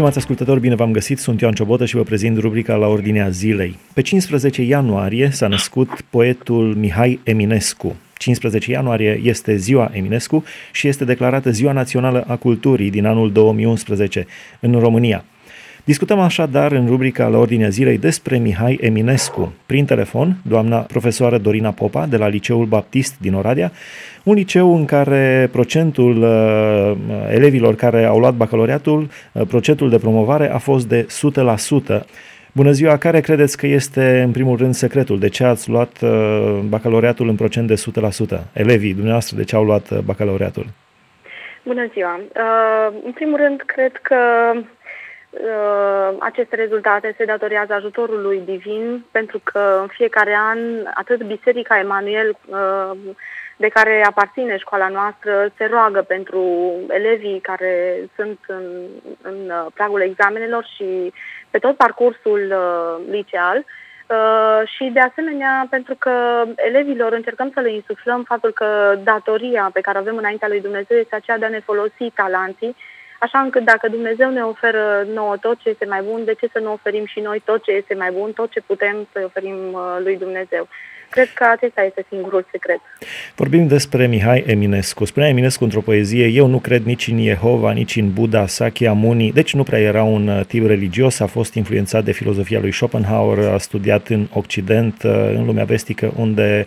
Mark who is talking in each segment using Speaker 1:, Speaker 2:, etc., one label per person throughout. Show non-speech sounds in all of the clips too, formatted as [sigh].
Speaker 1: Stimați ascultători, bine v-am găsit, sunt Ioan Ciobotă și vă prezint rubrica la ordinea zilei. Pe 15 ianuarie s-a născut poetul Mihai Eminescu. 15 ianuarie este ziua Eminescu și este declarată Ziua Națională a Culturii din anul 2011 în România. Discutăm așadar în rubrica la ordinea zilei despre Mihai Eminescu. Prin telefon, doamna profesoară Dorina Popa de la Liceul Baptist din Oradea, un liceu în care procentul uh, elevilor care au luat bacalaureatul, uh, procentul de promovare a fost de 100%. Bună ziua, care credeți că este în primul rând secretul? De ce ați luat uh, bacalaureatul în procent de 100%? Elevii dumneavoastră, de ce au luat uh, bacalaureatul?
Speaker 2: Bună ziua! Uh, în primul rând, cred că Uh, aceste rezultate se datorează ajutorului divin, pentru că în fiecare an atât Biserica Emanuel, uh, de care aparține școala noastră, se roagă pentru elevii care sunt în, în uh, pragul examenelor și pe tot parcursul liceal, și de asemenea pentru că elevilor încercăm să le insuflăm faptul că datoria pe care o avem înaintea lui Dumnezeu este aceea de a ne folosi talanții așa încât dacă Dumnezeu ne oferă nouă tot ce este mai bun, de ce să nu oferim și noi tot ce este mai bun, tot ce putem să oferim uh, lui Dumnezeu. Cred că acesta este singurul secret.
Speaker 1: Vorbim despre Mihai Eminescu. Spunea Eminescu într-o poezie, eu nu cred nici în Jehova, nici în Buddha, Sakyamuni, deci nu prea era un uh, tip religios, a fost influențat de filozofia lui Schopenhauer, a studiat în Occident, uh, în lumea vestică, unde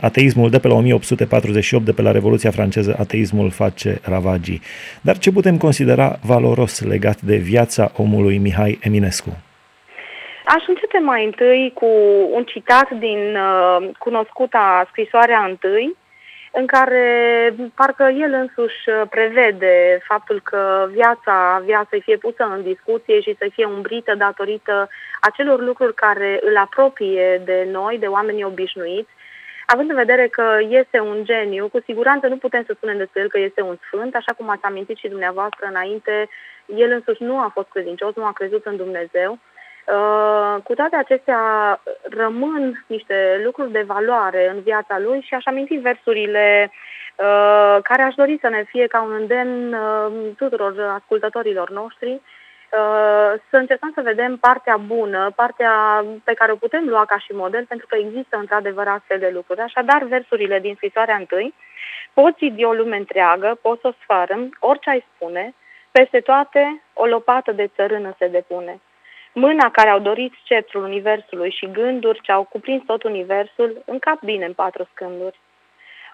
Speaker 1: ateismul de pe la 1848, de pe la Revoluția franceză, ateismul face ravagii. Dar ce putem considera valoros legat de viața omului Mihai Eminescu?
Speaker 2: Aș începe mai întâi cu un citat din uh, cunoscuta scrisoarea întâi, în care parcă el însuși prevede faptul că viața avea să fie pusă în discuție și să fie umbrită datorită acelor lucruri care îl apropie de noi, de oamenii obișnuiți, având în vedere că este un geniu, cu siguranță nu putem să spunem despre el că este un sfânt, așa cum ați amintit și dumneavoastră înainte, el însuși nu a fost credincios, nu a crezut în Dumnezeu. Uh, cu toate acestea rămân niște lucruri de valoare în viața lui și aș aminti versurile uh, care aș dori să ne fie ca un îndemn uh, tuturor ascultătorilor noștri, Uh, să încercăm să vedem partea bună, partea pe care o putem lua ca și model, pentru că există într-adevăr astfel de lucruri. Așadar, versurile din scrisoarea întâi, poți zidi o lume întreagă, poți să o sfarăm, orice ai spune, peste toate o lopată de țărână se depune. Mâna care au dorit sceptrul universului și gânduri ce au cuprins tot universul, încap bine în patru scânduri.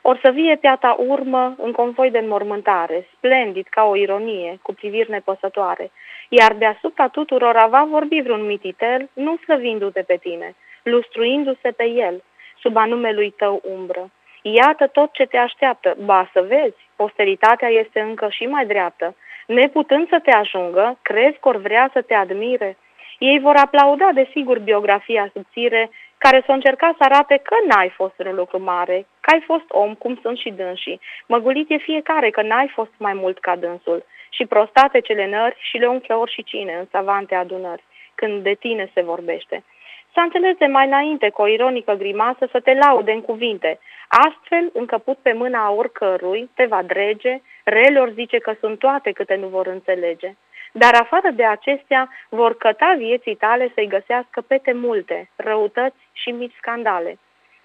Speaker 2: Or să vie piata urmă în convoi de înmormântare, splendid ca o ironie, cu priviri nepăsătoare, iar deasupra tuturor va vorbi vreun mititel, nu slăvindu-te pe tine, lustruindu-se pe el, sub anume lui tău umbră. Iată tot ce te așteaptă, ba să vezi, posteritatea este încă și mai dreaptă. Neputând să te ajungă, crezi că or vrea să te admire? Ei vor aplauda, desigur, biografia subțire, care să încerca să arate că n-ai fost un lucru mare, că ai fost om, cum sunt și dânsii. Măgulit e fiecare că n-ai fost mai mult ca dânsul și prostate cele nări și le umflă ori și cine în savante adunări, când de tine se vorbește. S-a înțeles de mai înainte cu o ironică grimasă să te laude în cuvinte. Astfel, încăput pe mâna oricărui, te va drege, relor zice că sunt toate câte nu vor înțelege. Dar afară de acestea, vor căta vieții tale să-i găsească pete multe, răutăți și mici scandale.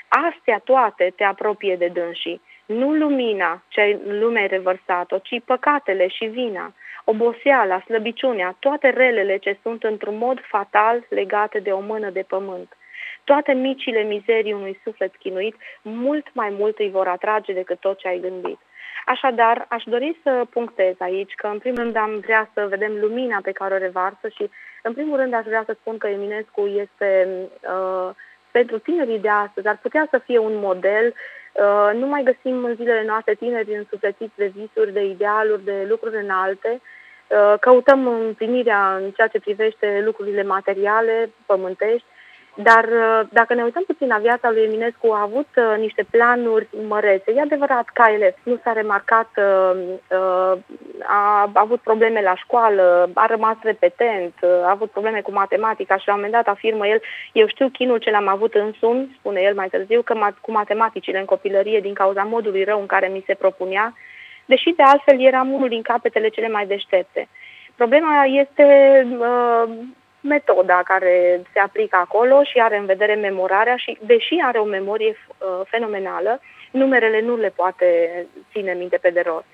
Speaker 2: Astea toate te apropie de dânsii nu lumina ce în lume ai revărsat-o, ci păcatele și vina, oboseala, slăbiciunea, toate relele ce sunt într-un mod fatal legate de o mână de pământ. Toate micile mizerii unui suflet chinuit, mult mai mult îi vor atrage decât tot ce ai gândit. Așadar, aș dori să punctez aici că, în primul rând, am vrea să vedem lumina pe care o revarsă și, în primul rând, aș vrea să spun că Eminescu este, uh, pentru tinerii de astăzi, ar putea să fie un model Uh, nu mai găsim în zilele noastre tineri însuflețiți de visuri, de idealuri, de lucruri înalte. Uh, căutăm împlinirea în ceea ce privește lucrurile materiale, pământești, dar uh, dacă ne uităm puțin la viața lui Eminescu, a avut uh, niște planuri mărețe. E adevărat, ca elev, nu s-a remarcat, uh, uh, a avut probleme la școală, a rămas repetent, uh, a avut probleme cu matematica și la un moment dat afirmă el, eu știu chinul ce l-am avut însumi, spune el mai târziu, că cu matematicile în copilărie din cauza modului rău în care mi se propunea, deși de altfel eram unul din capetele cele mai deștepte. Problema este uh, metoda care se aplică acolo și are în vedere memorarea și, deși are o memorie uh, fenomenală, numerele nu le poate ține minte pe de rost.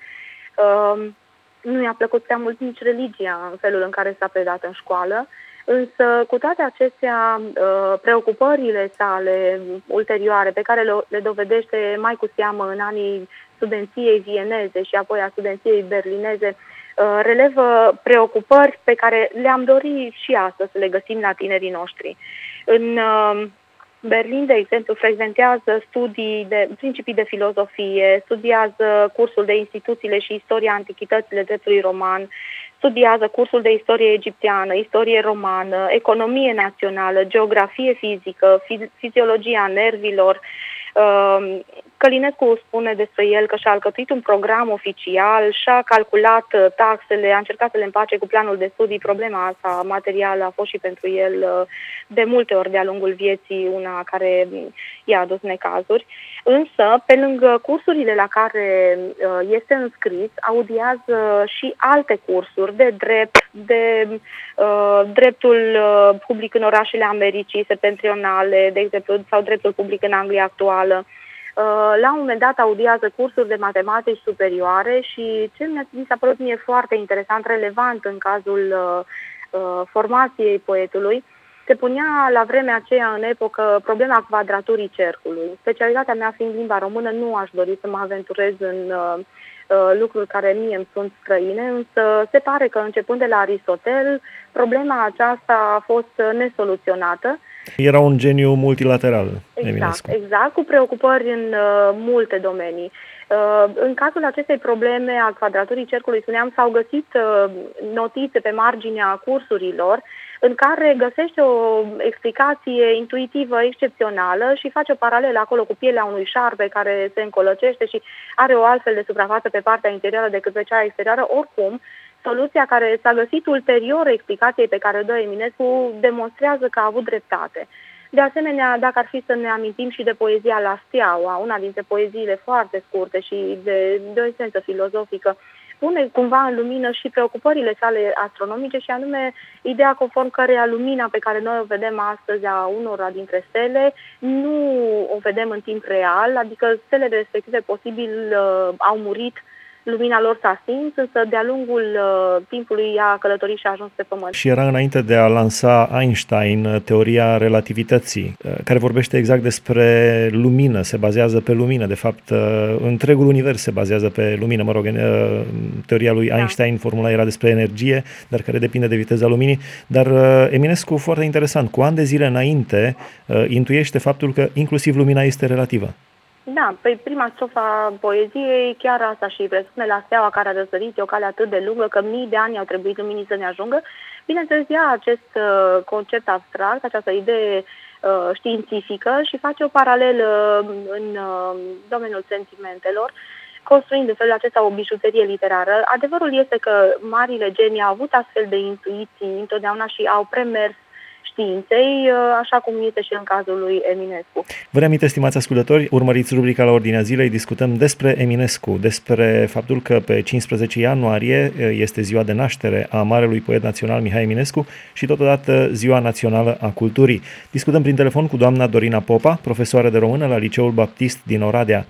Speaker 2: Uh, nu i-a plăcut prea mult nici religia în felul în care s-a predat în școală, însă cu toate acestea uh, preocupările sale ulterioare pe care le dovedește mai cu seamă în anii studenției vieneze și apoi a studenției berlineze, uh, relevă preocupări pe care le-am dorit și astăzi să le găsim la tinerii noștri. În uh, Berlin, de exemplu, frecventează studii de principii de filozofie, studiază cursul de instituțiile și istoria antichitățile dreptului roman, studiază cursul de istorie egipteană, istorie romană, economie națională, geografie fizică, fiziologia nervilor, uh, Călinescu spune despre el că și-a alcătuit un program oficial, și-a calculat uh, taxele, a încercat să le împace cu planul de studii. Problema asta materială a fost și pentru el uh, de multe ori de-a lungul vieții una care mm, i-a adus necazuri. Însă, pe lângă cursurile la care uh, este înscris, audiază și alte cursuri de drept, de uh, dreptul public în orașele Americii septentrionale, de exemplu, sau dreptul public în Anglia actuală. Uh, la un moment dat audiază cursuri de matematici superioare și ce mi s-a părut mie foarte interesant, relevant în cazul uh, uh, formației poetului, se punea la vremea aceea în epocă problema quadraturii cercului. Specialitatea mea fiind limba română, nu aș dori să mă aventurez în uh, uh, lucruri care mie îmi sunt străine, însă se pare că începând de la Aristotel, problema aceasta a fost nesoluționată
Speaker 1: era un geniu multilateral,
Speaker 2: exact,
Speaker 1: Eminescu.
Speaker 2: Exact, cu preocupări în uh, multe domenii. Uh, în cazul acestei probleme a quadraturii cercului, spuneam, s-au găsit uh, notițe pe marginea cursurilor în care găsește o explicație intuitivă excepțională și face o paralelă acolo cu pielea unui șarpe care se încolăcește și are o altfel de suprafață pe partea interioară decât pe cea exterioară. Oricum, Soluția care s-a găsit ulterior explicației pe care o dă Eminescu demonstrează că a avut dreptate. De asemenea, dacă ar fi să ne amintim și de poezia La Steaua, una dintre poeziile foarte scurte și de, de o esență filozofică, pune cumva în lumină și preocupările sale astronomice și anume ideea conform căreia lumina pe care noi o vedem astăzi a unora dintre stele nu o vedem în timp real, adică stelele respective posibil uh, au murit lumina lor s-a stins, însă de-a lungul uh, timpului a călătorit și a ajuns pe Pământ.
Speaker 1: Și era înainte de a lansa Einstein uh, teoria relativității, uh, care vorbește exact despre lumină, se bazează pe lumină. De fapt, uh, întregul univers se bazează pe lumină. Mă rog, uh, teoria lui da. Einstein, formula era despre energie, dar care depinde de viteza luminii. Dar uh, Eminescu, foarte interesant, cu ani de zile înainte, uh, intuiește faptul că inclusiv lumina este relativă.
Speaker 2: Da, pe prima strofa poeziei chiar asta și presupune la steaua care a răsărit o cale atât de lungă că mii de ani au trebuit luminii să ne ajungă. Bineînțeles, ia acest uh, concept abstract, această idee uh, științifică și face o paralelă uh, în uh, domeniul sentimentelor, construind în felul acesta o bijuterie literară. Adevărul este că marile genii au avut astfel de intuiții întotdeauna și au premers științei, uh, așa cum este și în cazul lui Eminescu.
Speaker 1: Vă reaminte, stimați ascultători, urmăriți rubrica la Ordinea Zilei, discutăm despre Eminescu, despre faptul că pe 15 ianuarie uh, este ziua de naștere a marelui poet național Mihai Eminescu și totodată ziua națională a culturii. Discutăm prin telefon cu doamna Dorina Popa, profesoară de română la Liceul Baptist din Oradea.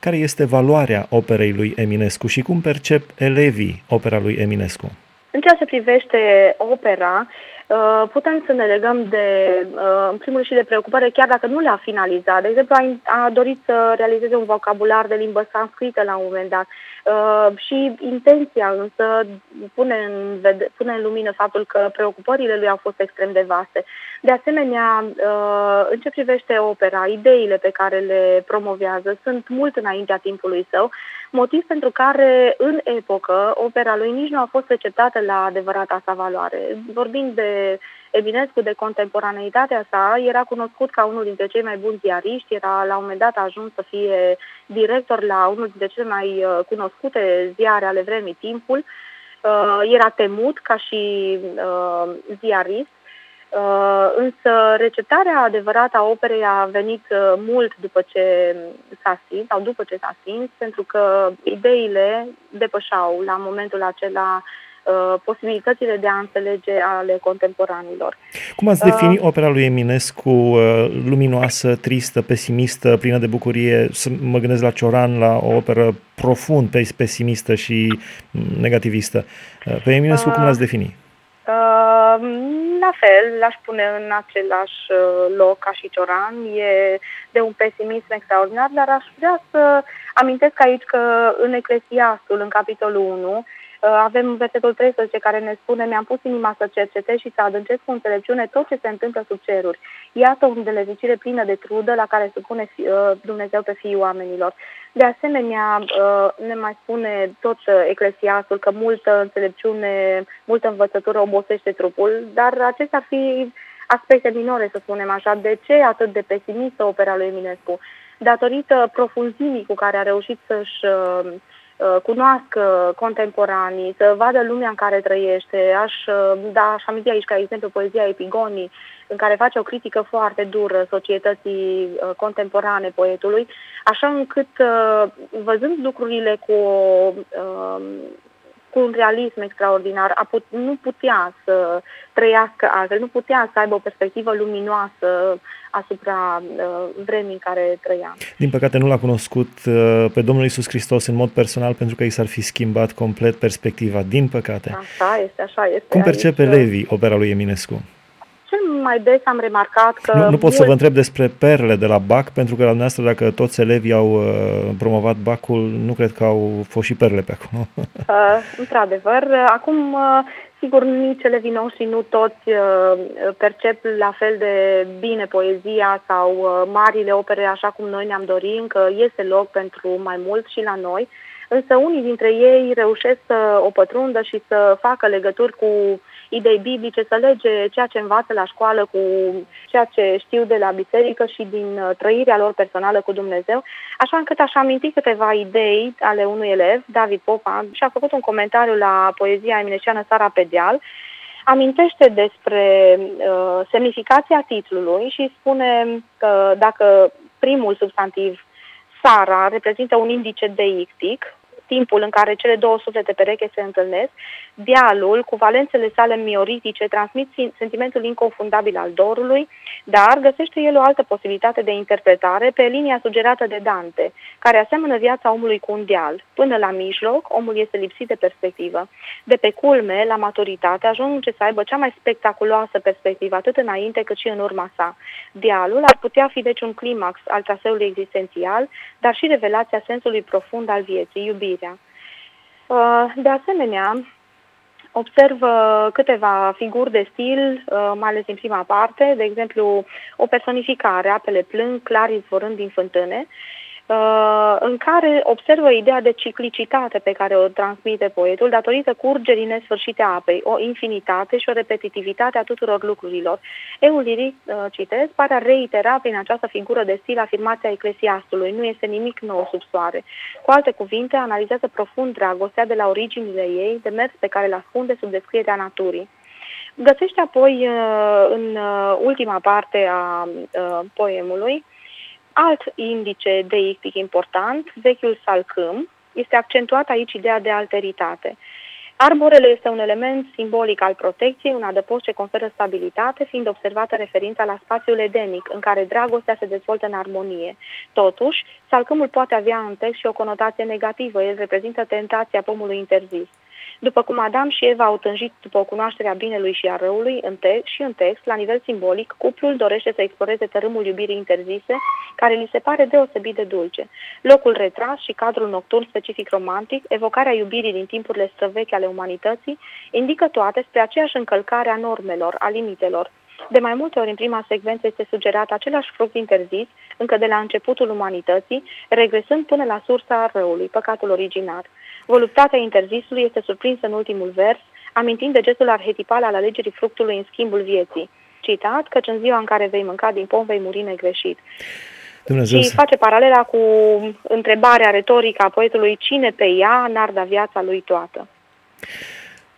Speaker 1: Care este valoarea operei lui Eminescu și cum percep elevii opera lui Eminescu?
Speaker 2: În ceea ce privește opera, Uh, putem să ne legăm de, uh, în primul rând, și de preocupare, chiar dacă nu le-a finalizat. De exemplu, a, a dorit să realizeze un vocabular de limbă sanscrită la un moment dat. Uh, și intenția însă pune în, vede, pune în lumină faptul că preocupările lui au fost extrem de vaste. De asemenea, în ce privește opera, ideile pe care le promovează sunt mult înaintea timpului său, motiv pentru care în epocă opera lui nici nu a fost receptată la adevărata sa valoare. Vorbind de Eminescu, de contemporaneitatea sa, era cunoscut ca unul dintre cei mai buni ziariști, era la un moment dat ajuns să fie director la unul dintre cele mai uh, cunoscute ziare ale vremii, Timpul, uh, era temut ca și uh, ziarist. Uh, însă receptarea adevărată a operei a venit uh, mult după ce s-a stins, sau după ce s-a stins, pentru că ideile depășau la momentul acela uh, posibilitățile de a înțelege ale contemporanilor.
Speaker 1: Cum ați defini uh, opera lui Eminescu uh, luminoasă, tristă, pesimistă, plină de bucurie? Să mă gândesc la Cioran, la o operă profund pesimistă și negativistă. Uh, pe Eminescu uh, cum l-ați defini?
Speaker 2: Uh, la fel, l-aș pune în același uh, loc ca și Cioran. E de un pesimism extraordinar, dar aș vrea să amintesc aici că în Eclesiastul, în capitolul 1, Uh, avem versetul 13 care ne spune Mi-am pus inima să cercetez și să adâncesc cu înțelepciune tot ce se întâmplă sub ceruri. Iată o îndelezicire plină de trudă la care se pune uh, Dumnezeu pe fiii oamenilor. De asemenea, uh, ne mai spune tot Eclesiastul că multă înțelepciune, multă învățătură obosește trupul, dar acestea ar fi aspecte minore, să spunem așa. De ce atât de pesimistă opera lui Eminescu? Datorită profunzimii cu care a reușit să-și Uh, cunoască contemporanii, să vadă lumea în care trăiește. Aș uh, da, aș aminti aici, ca exemplu, poezia Epigonii, în care face o critică foarte dură societății uh, contemporane poetului, așa încât, văzând lucrurile cu o cu un realism extraordinar, a put, nu putea să trăiască altfel, nu putea să aibă o perspectivă luminoasă asupra uh, vremii în care trăia.
Speaker 1: Din păcate nu l-a cunoscut uh, pe Domnul Isus Hristos în mod personal pentru că i s-ar fi schimbat complet perspectiva, din păcate.
Speaker 2: Așa este, așa este.
Speaker 1: Cum percepe aici. Levi opera lui Eminescu?
Speaker 2: Cel mai des am remarcat că...
Speaker 1: Nu, nu pot să vă întreb despre perle de la BAC, pentru că la dumneavoastră, dacă toți elevii au uh, promovat BAC-ul, nu cred că au fost și perle pe acum. [laughs]
Speaker 2: Uh, într-adevăr. Acum, uh, sigur, nici elevii noștri nu toți uh, percep la fel de bine poezia sau uh, marile opere așa cum noi ne-am dorit, încă este loc pentru mai mult și la noi. Însă unii dintre ei reușesc să o pătrundă și să facă legături cu uh, idei biblice, să lege ceea ce învață la școală cu ceea ce știu de la biserică și din uh, trăirea lor personală cu Dumnezeu, așa încât aș aminti câteva idei ale unui elev, David Popa, și a făcut un comentariu la poezia emineșeană Sara Pedial, amintește despre uh, semnificația titlului și spune că dacă primul substantiv Sara reprezintă un indice deictic, timpul în care cele două suflete pereche se întâlnesc, dialul, cu valențele sale mioritice, transmit sentimentul inconfundabil al dorului, dar găsește el o altă posibilitate de interpretare pe linia sugerată de Dante, care aseamănă viața omului cu un deal. Până la mijloc, omul este lipsit de perspectivă. De pe culme, la maturitate, ajunge să aibă cea mai spectaculoasă perspectivă, atât înainte cât și în urma sa. Dialul ar putea fi deci un climax al traseului existențial, dar și revelația sensului profund al vieții, iubirea. Uh, de asemenea, observ câteva figuri de stil, uh, mai ales din prima parte, de exemplu, o personificare, apele plâng, clar izvorând din fântâne, Uh, în care observă ideea de ciclicitate pe care o transmite poetul datorită curgerii nesfârșite a apei, o infinitate și o repetitivitate a tuturor lucrurilor. Eul liric, uh, citesc, pare a reitera prin această figură de stil afirmația eclesiastului, nu este nimic nou sub soare. Cu alte cuvinte, analizează profund dragostea de la originile ei, de mers pe care le ascunde sub descrierea naturii. Găsește apoi, uh, în ultima parte a poemului, alt indice deictic important, vechiul salcâm, este accentuat aici ideea de alteritate. Arborele este un element simbolic al protecției, un adăpost ce conferă stabilitate, fiind observată referința la spațiul edenic, în care dragostea se dezvoltă în armonie. Totuși, salcâmul poate avea în text și o conotație negativă, el reprezintă tentația pomului interzis. După cum Adam și Eva au tânjit după o cunoaștere a binelui și a răului în text și în text, la nivel simbolic, cuplul dorește să exploreze tărâmul iubirii interzise, care li se pare deosebit de dulce. Locul retras și cadrul nocturn specific romantic, evocarea iubirii din timpurile străvechi ale umanității, indică toate spre aceeași încălcare a normelor, a limitelor, de mai multe ori în prima secvență este sugerat același fruct interzis, încă de la începutul umanității, regresând până la sursa răului, păcatul originar. Voluptatea interzisului este surprinsă în ultimul vers, amintind de gestul arhetipal al alegerii fructului în schimbul vieții. Citat, căci în ziua în care vei mânca din pom vei muri negreșit. Dumnezeu și face paralela cu întrebarea retorică a poetului cine pe ea n-ar da viața lui toată.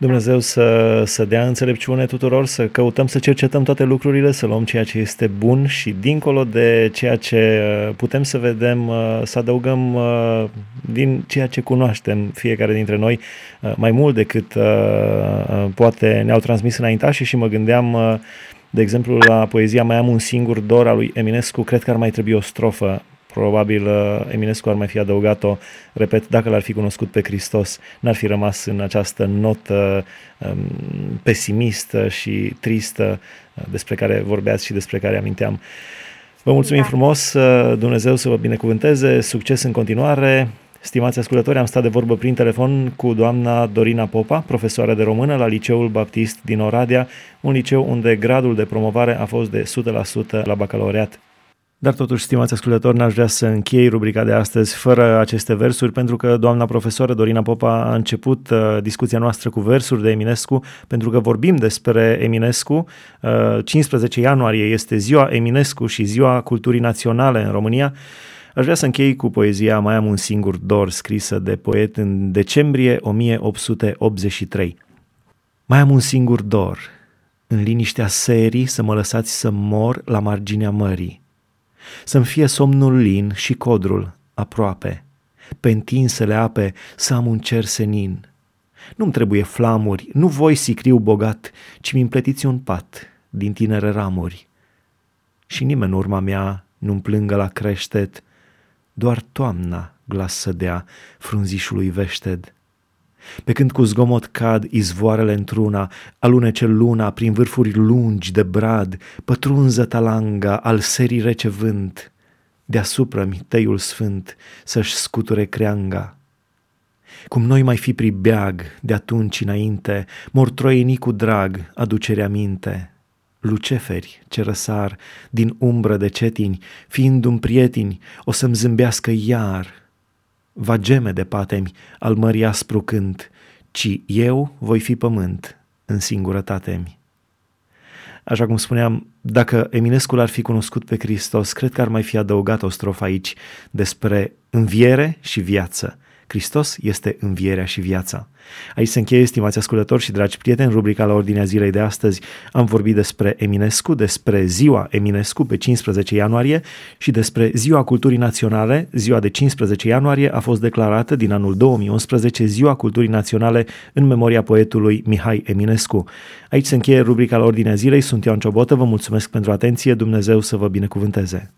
Speaker 1: Dumnezeu să, să dea înțelepciune tuturor, să căutăm să cercetăm toate lucrurile, să luăm ceea ce este bun și dincolo de ceea ce uh, putem să vedem, uh, să adăugăm uh, din ceea ce cunoaștem fiecare dintre noi mai mult decât poate ne-au transmis înaintașii și mă gândeam de exemplu, la poezia Mai am un singur dor al lui Eminescu, cred că ar mai trebui o strofă probabil uh, Eminescu ar mai fi adăugat-o, repet, dacă l-ar fi cunoscut pe Hristos, n-ar fi rămas în această notă um, pesimistă și tristă uh, despre care vorbeați și despre care aminteam. Vă mulțumim da. frumos, uh, Dumnezeu să vă binecuvânteze, succes în continuare. Stimați ascultători, am stat de vorbă prin telefon cu doamna Dorina Popa, profesoară de română la Liceul Baptist din Oradea, un liceu unde gradul de promovare a fost de 100% la bacalaureat. Dar totuși, stimați ascultători, n-aș vrea să închei rubrica de astăzi fără aceste versuri, pentru că doamna profesoră Dorina Popa a început uh, discuția noastră cu versuri de Eminescu, pentru că vorbim despre Eminescu. Uh, 15 ianuarie este ziua Eminescu și ziua culturii naționale în România. Aș vrea să închei cu poezia Mai am un singur dor, scrisă de poet în decembrie 1883. Mai am un singur dor, în liniștea serii să mă lăsați să mor la marginea mării să-mi fie somnul lin și codrul aproape, pe întinsele ape să am un cer senin. Nu-mi trebuie flamuri, nu voi sicriu bogat, ci mi împletiți un pat din tinere ramuri. Și nimeni urma mea nu-mi plângă la creștet, doar toamna glas să dea frunzișului veșted. Pe când cu zgomot cad izvoarele într-una, alunece luna prin vârfuri lungi de brad, pătrunză talanga al serii rece vânt, deasupra-mi teiul sfânt să-și scuture creanga. Cum noi mai fi pribeag de atunci înainte, mor troienii cu drag aducerea minte. Luceferi ce răsar din umbră de cetini, fiind un prieteni, o să-mi zâmbească iar – va geme de patemi al mării aspru cânt, ci eu voi fi pământ în singurătate mi. Așa cum spuneam, dacă Eminescu l-ar fi cunoscut pe Hristos, cred că ar mai fi adăugat o strofă aici despre înviere și viață. Hristos este învierea și viața. Aici se încheie, stimați ascultători și dragi prieteni, rubrica la ordinea zilei de astăzi. Am vorbit despre Eminescu, despre ziua Eminescu pe 15 ianuarie și despre ziua culturii naționale. Ziua de 15 ianuarie a fost declarată din anul 2011 ziua culturii naționale în memoria poetului Mihai Eminescu. Aici se încheie rubrica la ordinea zilei. Sunt Ioan Ciobotă, vă mulțumesc pentru atenție, Dumnezeu să vă binecuvânteze.